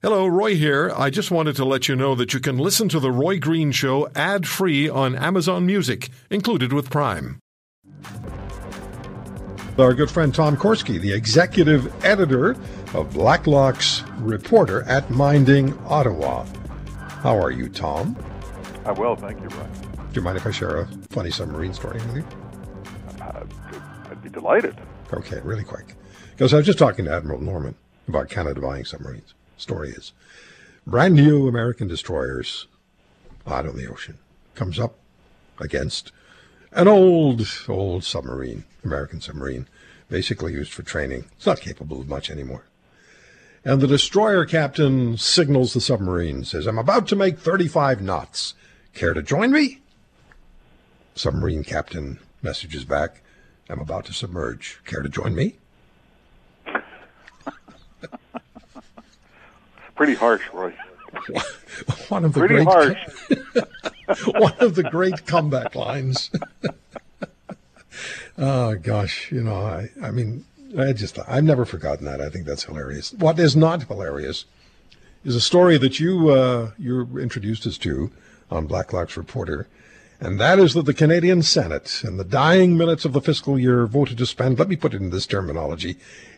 Hello, Roy here. I just wanted to let you know that you can listen to The Roy Green Show ad free on Amazon Music, included with Prime. Our good friend Tom Korski, the executive editor of Blacklock's reporter at Minding Ottawa. How are you, Tom? I'm well, thank you, Brian. Do you mind if I share a funny submarine story with you? Uh, I'd be delighted. Okay, really quick. Because I was just talking to Admiral Norman about Canada buying submarines story is. Brand new American destroyers out on the ocean comes up against an old, old submarine, American submarine, basically used for training. It's not capable of much anymore. And the destroyer captain signals the submarine, says, I'm about to make 35 knots. Care to join me? Submarine captain messages back, I'm about to submerge. Care to join me? Pretty harsh, Roy. one of the Pretty great, harsh. one of the great comeback lines. oh gosh, you know, I, I mean, I just, I've never forgotten that. I think that's hilarious. What is not hilarious is a story that you uh, you introduced us to on Blacklock's Reporter, and that is that the Canadian Senate, in the dying minutes of the fiscal year, voted to spend. Let me put it in this terminology: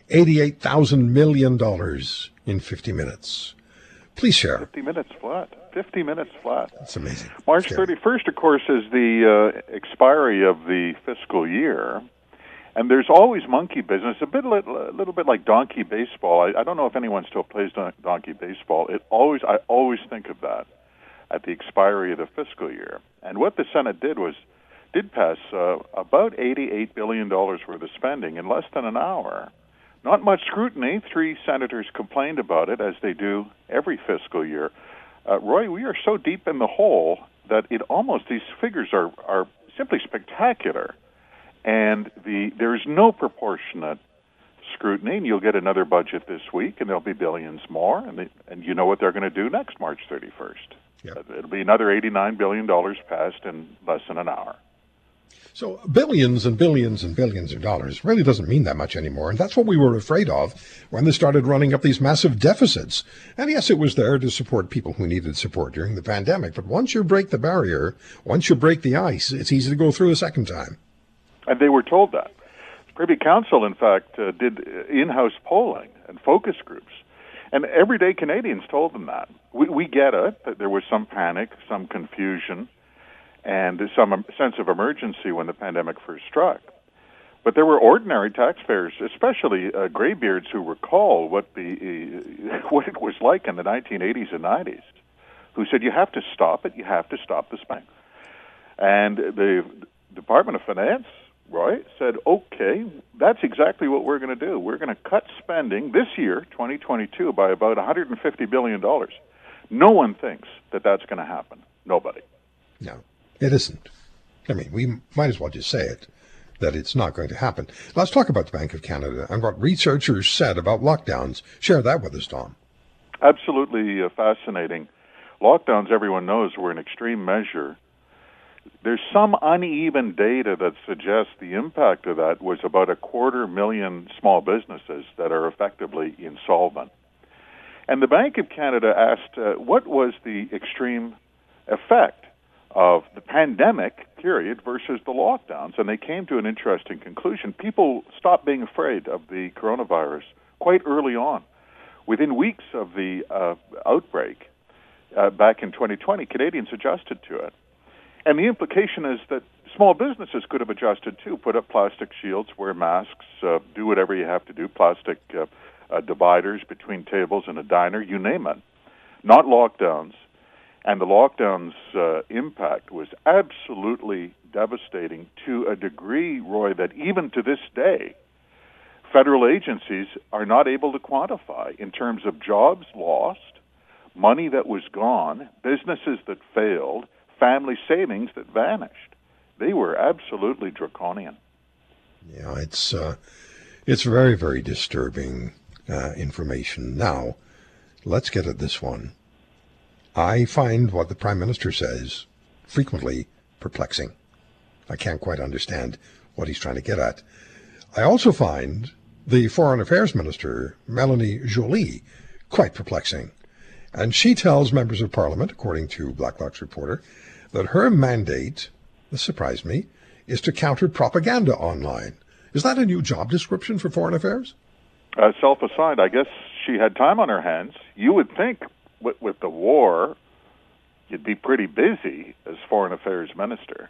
eighty-eight thousand million dollars in 50 minutes. Please share. 50 minutes flat. 50 minutes flat. That's amazing. March 31st, of course, is the uh, expiry of the fiscal year. And there's always monkey business, a bit, a little bit like donkey baseball. I, I don't know if anyone still plays donkey baseball. It always, I always think of that at the expiry of the fiscal year. And what the Senate did was, did pass uh, about 88 billion dollars worth of spending in less than an hour. Not much scrutiny. Three senators complained about it, as they do every fiscal year. Uh, Roy, we are so deep in the hole that it almost these figures are are simply spectacular, and the there's no proportionate scrutiny. And you'll get another budget this week, and there'll be billions more, and they, and you know what they're going to do next March 31st. Yep. Uh, it'll be another 89 billion dollars passed in less than an hour. So billions and billions and billions of dollars really doesn't mean that much anymore. And that's what we were afraid of when they started running up these massive deficits. And yes, it was there to support people who needed support during the pandemic. But once you break the barrier, once you break the ice, it's easy to go through a second time. And they were told that. Privy Council, in fact, uh, did in-house polling and focus groups. And everyday Canadians told them that. We, we get it, that there was some panic, some confusion and some sense of emergency when the pandemic first struck. But there were ordinary taxpayers, especially uh, graybeards, who recall what the uh, what it was like in the 1980s and 90s, who said, "You have to stop it. You have to stop the spending." And the Department of Finance, Roy, said, "Okay, that's exactly what we're going to do. We're going to cut spending this year, 2022, by about 150 billion dollars." No one thinks that that's going to happen. Nobody. No. It isn't. I mean, we might as well just say it that it's not going to happen. Let's talk about the Bank of Canada and what researchers said about lockdowns. Share that with us, Tom. Absolutely uh, fascinating. Lockdowns, everyone knows, were an extreme measure. There's some uneven data that suggests the impact of that was about a quarter million small businesses that are effectively insolvent. And the Bank of Canada asked uh, what was the extreme effect of the pandemic period versus the lockdowns, and they came to an interesting conclusion. People stopped being afraid of the coronavirus quite early on. Within weeks of the uh, outbreak uh, back in 2020, Canadians adjusted to it. And the implication is that small businesses could have adjusted too, put up plastic shields, wear masks, uh, do whatever you have to do, plastic uh, uh, dividers between tables in a diner, you name it. Not lockdowns, and the lockdown's uh, impact was absolutely devastating to a degree, Roy, that even to this day, federal agencies are not able to quantify in terms of jobs lost, money that was gone, businesses that failed, family savings that vanished. They were absolutely draconian. Yeah, it's uh, it's very very disturbing uh, information. Now, let's get at this one. I find what the Prime Minister says frequently perplexing. I can't quite understand what he's trying to get at. I also find the Foreign Affairs Minister, Melanie Joly, quite perplexing. And she tells members of parliament, according to Blacklock's reporter, that her mandate, this surprised me, is to counter propaganda online. Is that a new job description for foreign affairs? Uh, self aside, I guess she had time on her hands. You would think with, with the war, you'd be pretty busy as foreign affairs minister.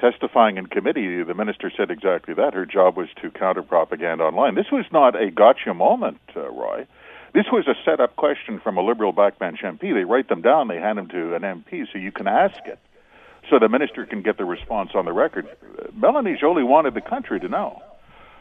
Testifying in committee, the minister said exactly that. Her job was to counter propaganda online. This was not a gotcha moment, uh, Roy. This was a set up question from a Liberal backbench MP. They write them down, they hand them to an MP so you can ask it. So the minister can get the response on the record. Melanie Joly wanted the country to know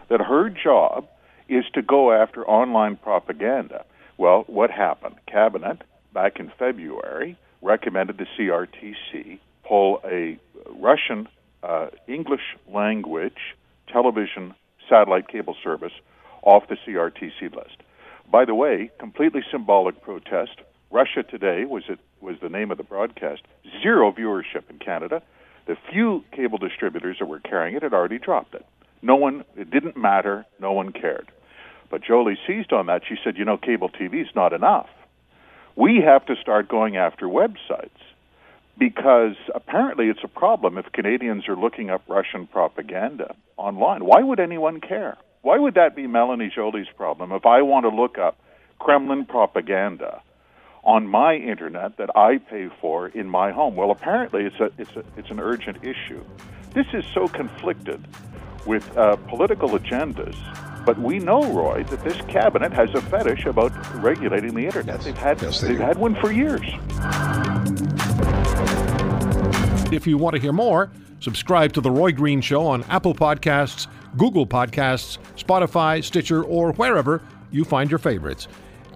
that her job is to go after online propaganda. Well, what happened? Cabinet, back in February, recommended the CRTC pull a Russian uh, English language television satellite cable service off the CRTC list. By the way, completely symbolic protest. Russia Today was it was the name of the broadcast. Zero viewership in Canada. The few cable distributors that were carrying it had already dropped it. No one it didn't matter, no one cared. But Joly seized on that. She said, "You know, cable TV is not enough. We have to start going after websites." because apparently it's a problem if Canadians are looking up Russian propaganda online. Why would anyone care? Why would that be Melanie Joly's problem if I want to look up Kremlin propaganda on my internet that I pay for in my home? Well, apparently it's a it's a it's an urgent issue. This is so conflicted with uh, political agendas. But we know, Roy, that this cabinet has a fetish about regulating the internet. Yes. They've had Yes, they they've do. had one for years. If you want to hear more, subscribe to The Roy Green Show on Apple Podcasts, Google Podcasts, Spotify, Stitcher, or wherever you find your favorites.